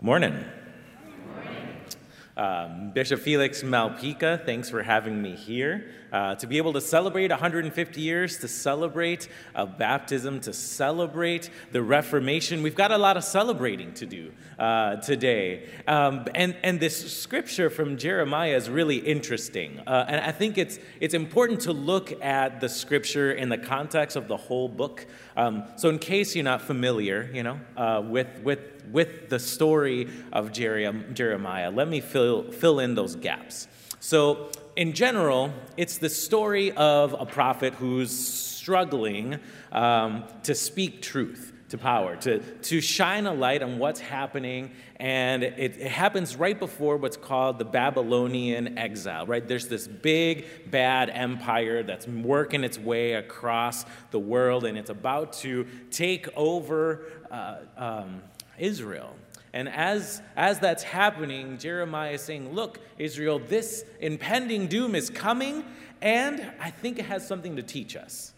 Morning. Um, Bishop Felix Malpica, thanks for having me here. Uh, to be able to celebrate 150 years, to celebrate a baptism, to celebrate the Reformation, we've got a lot of celebrating to do uh, today. Um, and, and this scripture from Jeremiah is really interesting. Uh, and I think it's, it's important to look at the scripture in the context of the whole book. Um, so, in case you're not familiar, you know, uh, with, with with the story of Jeremiah. Let me fill, fill in those gaps. So, in general, it's the story of a prophet who's struggling um, to speak truth to power, to, to shine a light on what's happening. And it, it, happens right before what's called the Babylonian exile, right? There's this big, bad empire that's working its way across the world, and it's about to take over uh, um, Israel. And as, as that's happening, Jeremiah is saying, Look, Israel, this impending doom is coming, and I think it has something to teach us.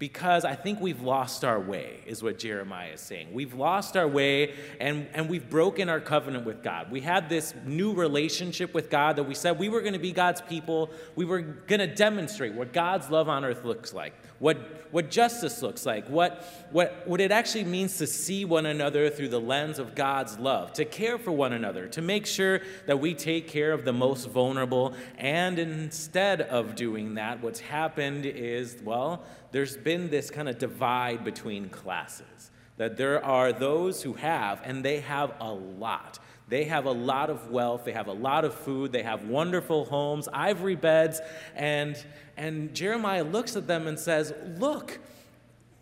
Because I think we've lost our way, is what Jeremiah is saying. We've lost our way and, and we've broken our covenant with God. We had this new relationship with God that we said we were going to be God's people. We were going to demonstrate what God's love on earth looks like what, what justice looks like, what, what, what it actually means to see one another through the lens of God's love, to care for one another, to make sure that we take care of the most vulnerable. And instead of doing that, what's happened is, well, there's been this kind of divide between classes. That there are those who have, and they have a lot. They have a lot of wealth, they have a lot of food, they have wonderful homes, ivory beds, and, and Jeremiah looks at them and says, Look,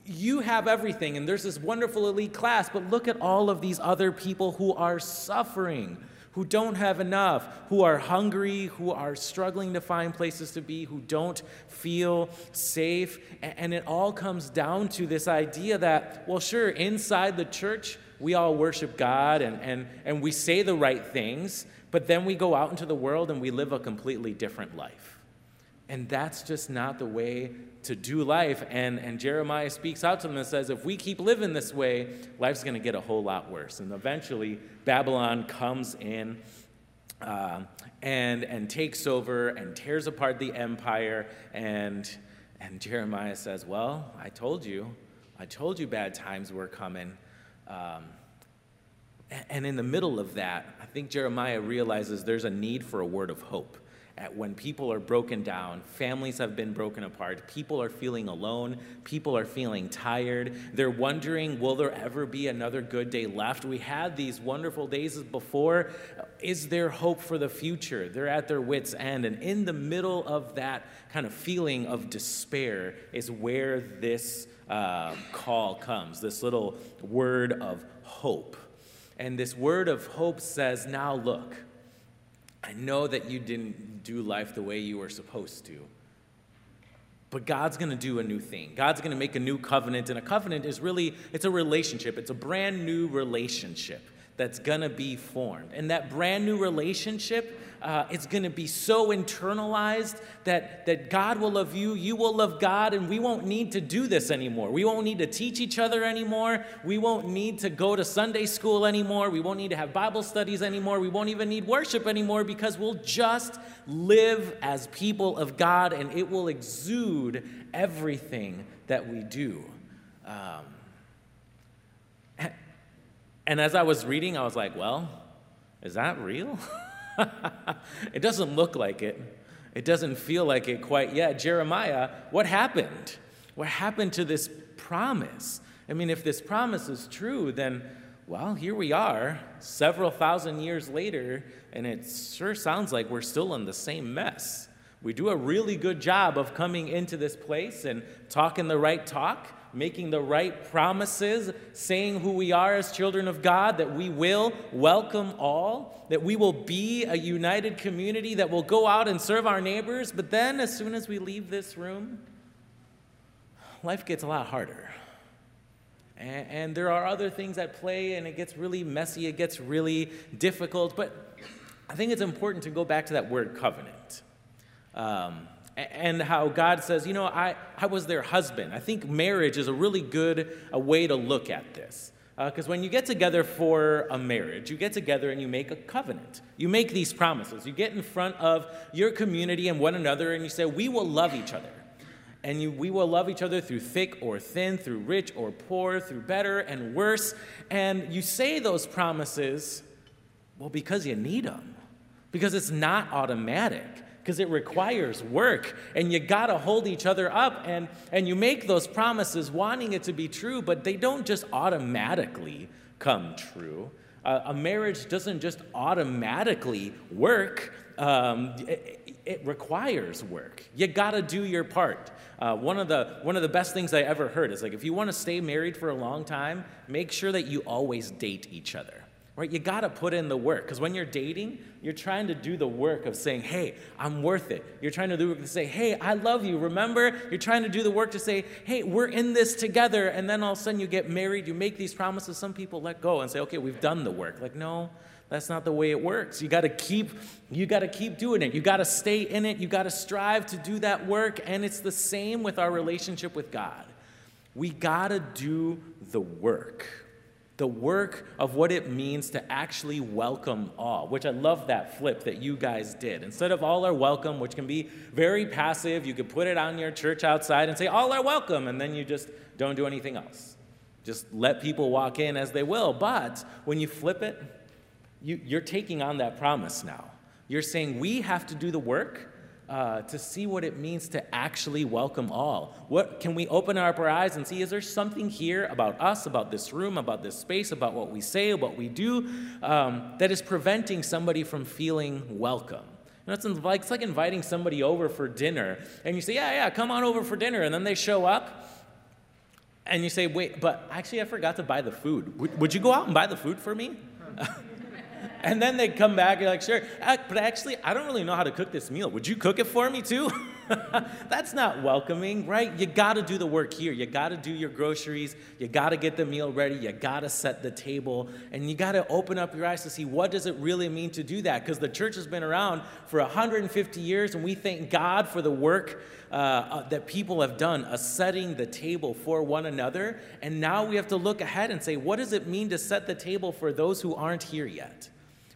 you have everything, and there's this wonderful elite class, but look at all of these other people who are suffering, who don't have enough, who are hungry, who are struggling to find places to be, who don't feel safe. And it all comes down to this idea that, well, sure, inside the church, we all worship God and, and, and we say the right things, but then we go out into the world and we live a completely different life. And that's just not the way to do life. And, and Jeremiah speaks out to them and says, if we keep living this way, life's going to get a whole lot worse. And eventually, Babylon comes in uh, and, and takes over and tears apart the empire. And, and Jeremiah says, Well, I told you. I told you bad times were coming. Um, and in the middle of that, I think Jeremiah realizes there's a need for a word of hope. At when people are broken down, families have been broken apart, people are feeling alone, people are feeling tired. They're wondering, will there ever be another good day left? We had these wonderful days before. Is there hope for the future? They're at their wits' end. And in the middle of that kind of feeling of despair is where this uh, call comes, this little word of hope. And this word of hope says, Now look, I know that you didn't do life the way you were supposed to. But God's going to do a new thing. God's going to make a new covenant and a covenant is really it's a relationship. It's a brand new relationship that's going to be formed. And that brand new relationship uh, it's going to be so internalized that, that God will love you, you will love God, and we won't need to do this anymore. We won't need to teach each other anymore. We won't need to go to Sunday school anymore. We won't need to have Bible studies anymore. We won't even need worship anymore because we'll just live as people of God and it will exude everything that we do. Um, and as I was reading, I was like, well, is that real? it doesn't look like it. It doesn't feel like it quite yet. Jeremiah, what happened? What happened to this promise? I mean, if this promise is true, then, well, here we are, several thousand years later, and it sure sounds like we're still in the same mess. We do a really good job of coming into this place and talking the right talk making the right promises, saying who we are as children of God, that we will welcome all, that we will be a united community, that will go out and serve our neighbors. But then, as soon as we leave this room, life gets a lot harder. And, and there are other things at play, and it gets really messy, it gets really difficult. But I think it's important to go back to that word covenant. Um, and how God says, you know, I, I was their husband. I think marriage is a really good a way to look at this. Because uh, when you get together for a marriage, you get together and you make a covenant. You make these promises. You get in front of your community and one another and you say, We will love each other. And you, we will love each other through thick or thin, through rich or poor, through better and worse. And you say those promises, well, because you need them, because it's not automatic because it requires work and you got to hold each other up and, and you make those promises wanting it to be true but they don't just automatically come true. Uh, a marriage doesn't just automatically work um, it, it, requires work. You got to do your part. Uh, one, of the, one of the best things i ever heard is like if you want to stay married for a long time make sure that you always date each other right? You got to put in the work because when you're dating, you're trying to do the work of saying, hey, I'm worth it. You're trying to do the work to say, hey, I love you. Remember? You're trying to do the work to say, hey, we're in this together. And then all of a sudden you get married, you make these promises. Some people let go and say, okay, we've done the work. Like, no. That's not the way it works. You got to keep you got to keep doing it. You got to stay in it. You got to strive to do that work and it's the same with our relationship with God. We got to do the work the work of what it means to actually welcome all, which I love that flip that you guys did. Instead of all are welcome, which can be very passive, you could put it on your church outside and say, all are welcome, and then you just don't do anything else. Just let people walk in as they will. But when you flip it, you, you're taking on that promise now. You're saying, we have to do the work uh, to see what it means to actually welcome all. What can we open up our eyes and see? Is there something here about us, about this room, about this space, about what we say, what we do, um, that is preventing somebody from feeling welcome? You know, it's like, it's like inviting somebody over for dinner, and you say, "Yeah, yeah, come on over for dinner," and then they show up, and you say, "Wait, but actually, I forgot to buy the food. Would, would you go out and buy the food for me?" And then they come back, you're like, sure, but actually, I don't really know how to cook this meal. Would you cook it for me too? That's not welcoming, right? You got to do the work here. You got to do your groceries. You got to get the meal ready. You got to set the table. And you got to open up your eyes to see what does it really mean to do that? Because the church has been around for 150 years, and we thank God for the work uh, uh, that people have done, uh, setting the table for one another. And now we have to look ahead and say, what does it mean to set the table for those who aren't here yet?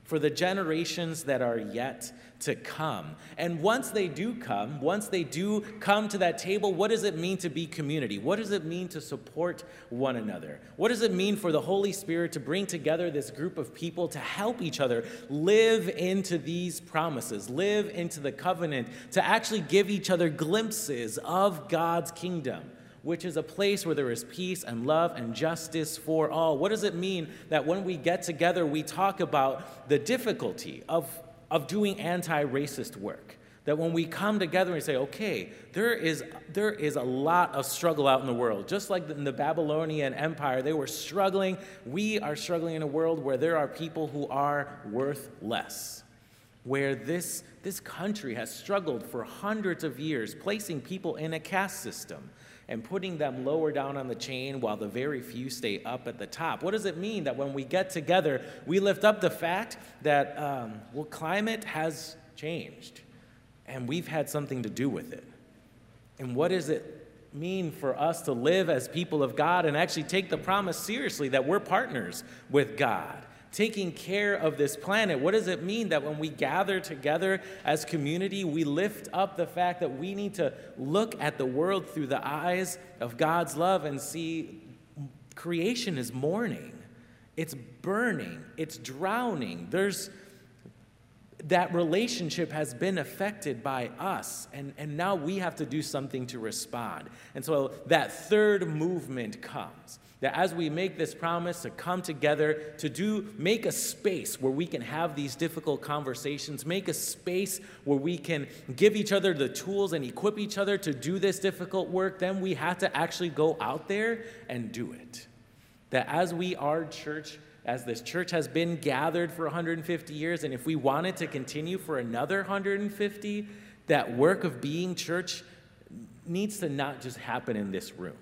For the generations that are yet to come. And once they do come, once they do come to that table, what does it mean to be community? What does it mean to support one another? What does it mean for the Holy Spirit to bring together this group of people to help each other live into these promises, live into the covenant, to actually give each other glimpses of God's kingdom? Which is a place where there is peace and love and justice for all. What does it mean that when we get together, we talk about the difficulty of, of doing anti racist work? That when we come together and say, okay, there is, there is a lot of struggle out in the world. Just like in the Babylonian Empire, they were struggling. We are struggling in a world where there are people who are worth less where this, this country has struggled for hundreds of years, placing people in a caste system and putting them lower down on the chain while the very few stay up at the top. What does it mean that when we get together, we lift up the fact that, um, well, climate has changed and we've had something to do with it? And what does it mean for us to live as people of God and actually take the promise seriously that we're partners with God? Taking care of this planet. What does it mean that when we gather together as community, we lift up the fact that we need to look at the world through the eyes of God's love and see creation is mourning, it's burning, it's drowning. There's that relationship has been affected by us, and, and now we have to do something to respond. And so that third movement comes that as we make this promise to come together to do make a space where we can have these difficult conversations make a space where we can give each other the tools and equip each other to do this difficult work then we have to actually go out there and do it that as we are church as this church has been gathered for 150 years and if we wanted to continue for another 150 that work of being church needs to not just happen in this room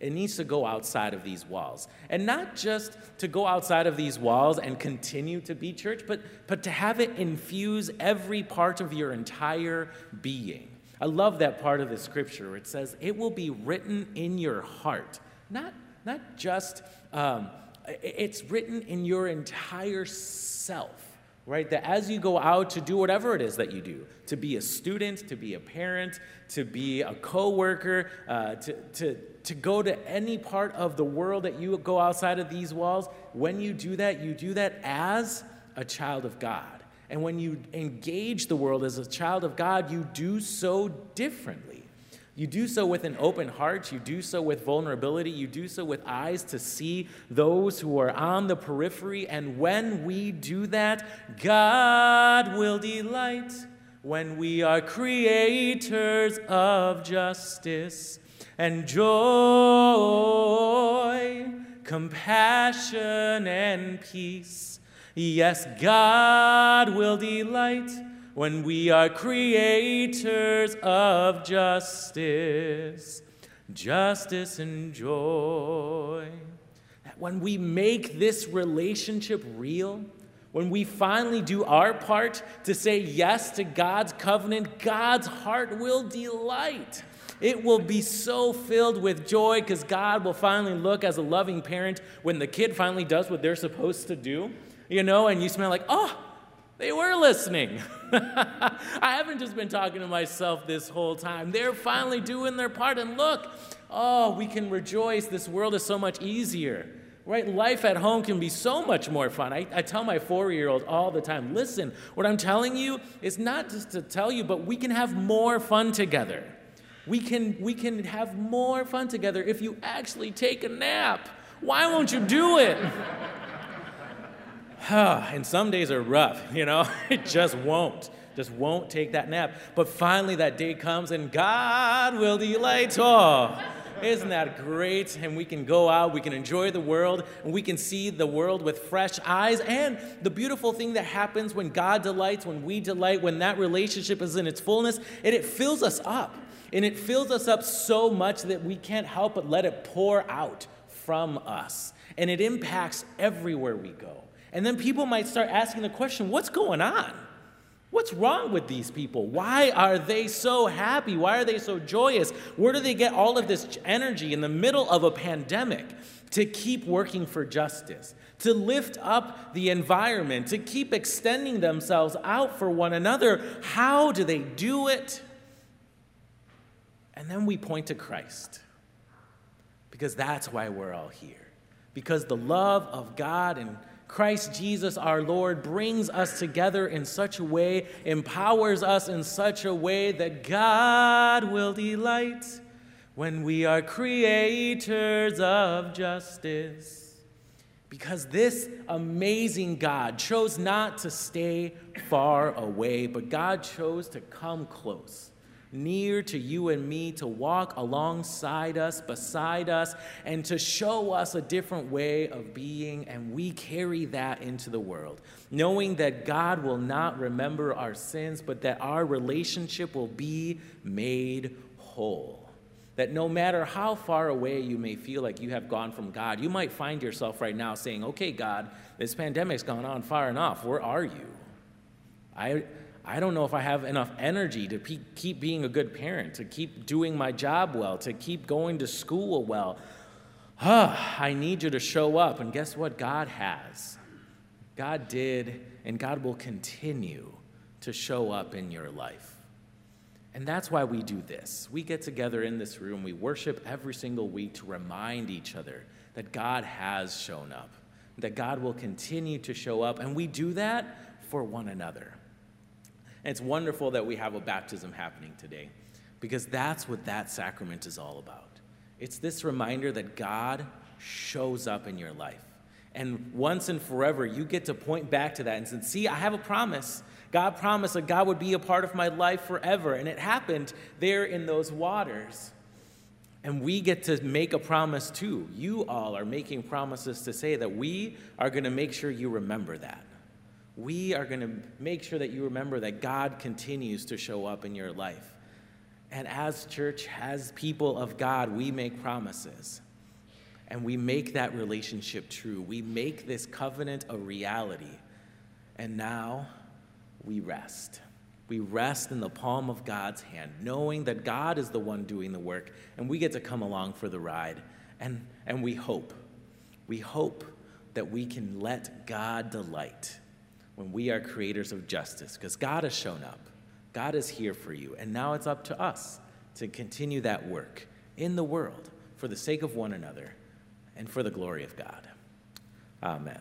it needs to go outside of these walls. And not just to go outside of these walls and continue to be church, but, but to have it infuse every part of your entire being. I love that part of the scripture where it says, It will be written in your heart. Not, not just um, It's written in your entire self right? That as you go out to do whatever it is that you do, to be a student, to be a parent, to be a coworker, uh, to, to, to go to any part of the world that you go outside of these walls, when you do that, you do that as a child of God. And when you engage the world as a child of God, you do so differently. You do so with an open heart. You do so with vulnerability. You do so with eyes to see those who are on the periphery. And when we do that, God will delight when we are creators of justice and joy, compassion and peace. Yes, God will delight when we are creators of justice, justice and joy. That when we make this relationship real, when we finally do our part to say yes to God's covenant, God's heart will delight. It will be so filled with joy because God will finally look as a loving parent when the kid finally does what they're supposed to do, you know, and you smell like, oh, they were listening. I haven't just been talking to myself this whole time. They're finally doing their part. And look, oh, we can rejoice. This world is so much easier. Right? Life at home can be so much more fun. I, I tell my four year old all the time listen, what I'm telling you is not just to tell you, but we can have more fun together. We can, we can have more fun together if you actually take a nap. Why won't you do it? and some days are rough, you know, it just won't, just won't take that nap. But finally, that day comes and God will delight. Oh, isn't that great? And we can go out, we can enjoy the world, and we can see the world with fresh eyes. And the beautiful thing that happens when God delights, when we delight, when that relationship is in its fullness, and it fills us up. And it fills us up so much that we can't help but let it pour out from us. And it impacts everywhere we go. And then people might start asking the question what's going on? What's wrong with these people? Why are they so happy? Why are they so joyous? Where do they get all of this energy in the middle of a pandemic to keep working for justice, to lift up the environment, to keep extending themselves out for one another? How do they do it? And then we point to Christ because that's why we're all here. Because the love of God and Christ Jesus our Lord brings us together in such a way, empowers us in such a way that God will delight when we are creators of justice. Because this amazing God chose not to stay far away, but God chose to come close near to you and me, to walk alongside us, beside us, and to show us a different way of being. And we carry that into the world, knowing that God will not remember our sins, but that our relationship will be made whole. That no matter how far away you may feel like you have gone from God, you might find yourself right now saying, Okay, God, this pandemic's gone on far enough. Where are you? I, I don't know if I have enough energy to pe- keep being a good parent, to keep doing my job well, to keep going to school well. Ah, I need you to show up. And guess what? God has. God did, and God will continue to show up in your life. And that's why we do this. We get together in this room, we worship every single week to remind each other that God has shown up, that God will continue to show up, and we do that for one another. And it's wonderful that we have a baptism happening today because that's what that sacrament is all about. It's this reminder that God shows up in your life. And once and forever, you get to point back to that and say, See, I have a promise. God promised that God would be a part of my life forever. And it happened there in those waters. And we get to make a promise too. You all are making promises to say that we are going to make sure you remember that we are going to make sure that you remember that God continues to show up in your life. And as church, as people of God, we make promises. And we make that relationship true. We make this covenant a reality. And now we rest. We rest in the palm of God's hand, knowing that God is the one doing the work, and we get to come along for the ride. And, and we hope. We hope that we can let God delight when we are creators of justice, because God has shown up. God is here for you. And now it's up to us to continue that work in the world for the sake of one another and for the glory of God. Amen.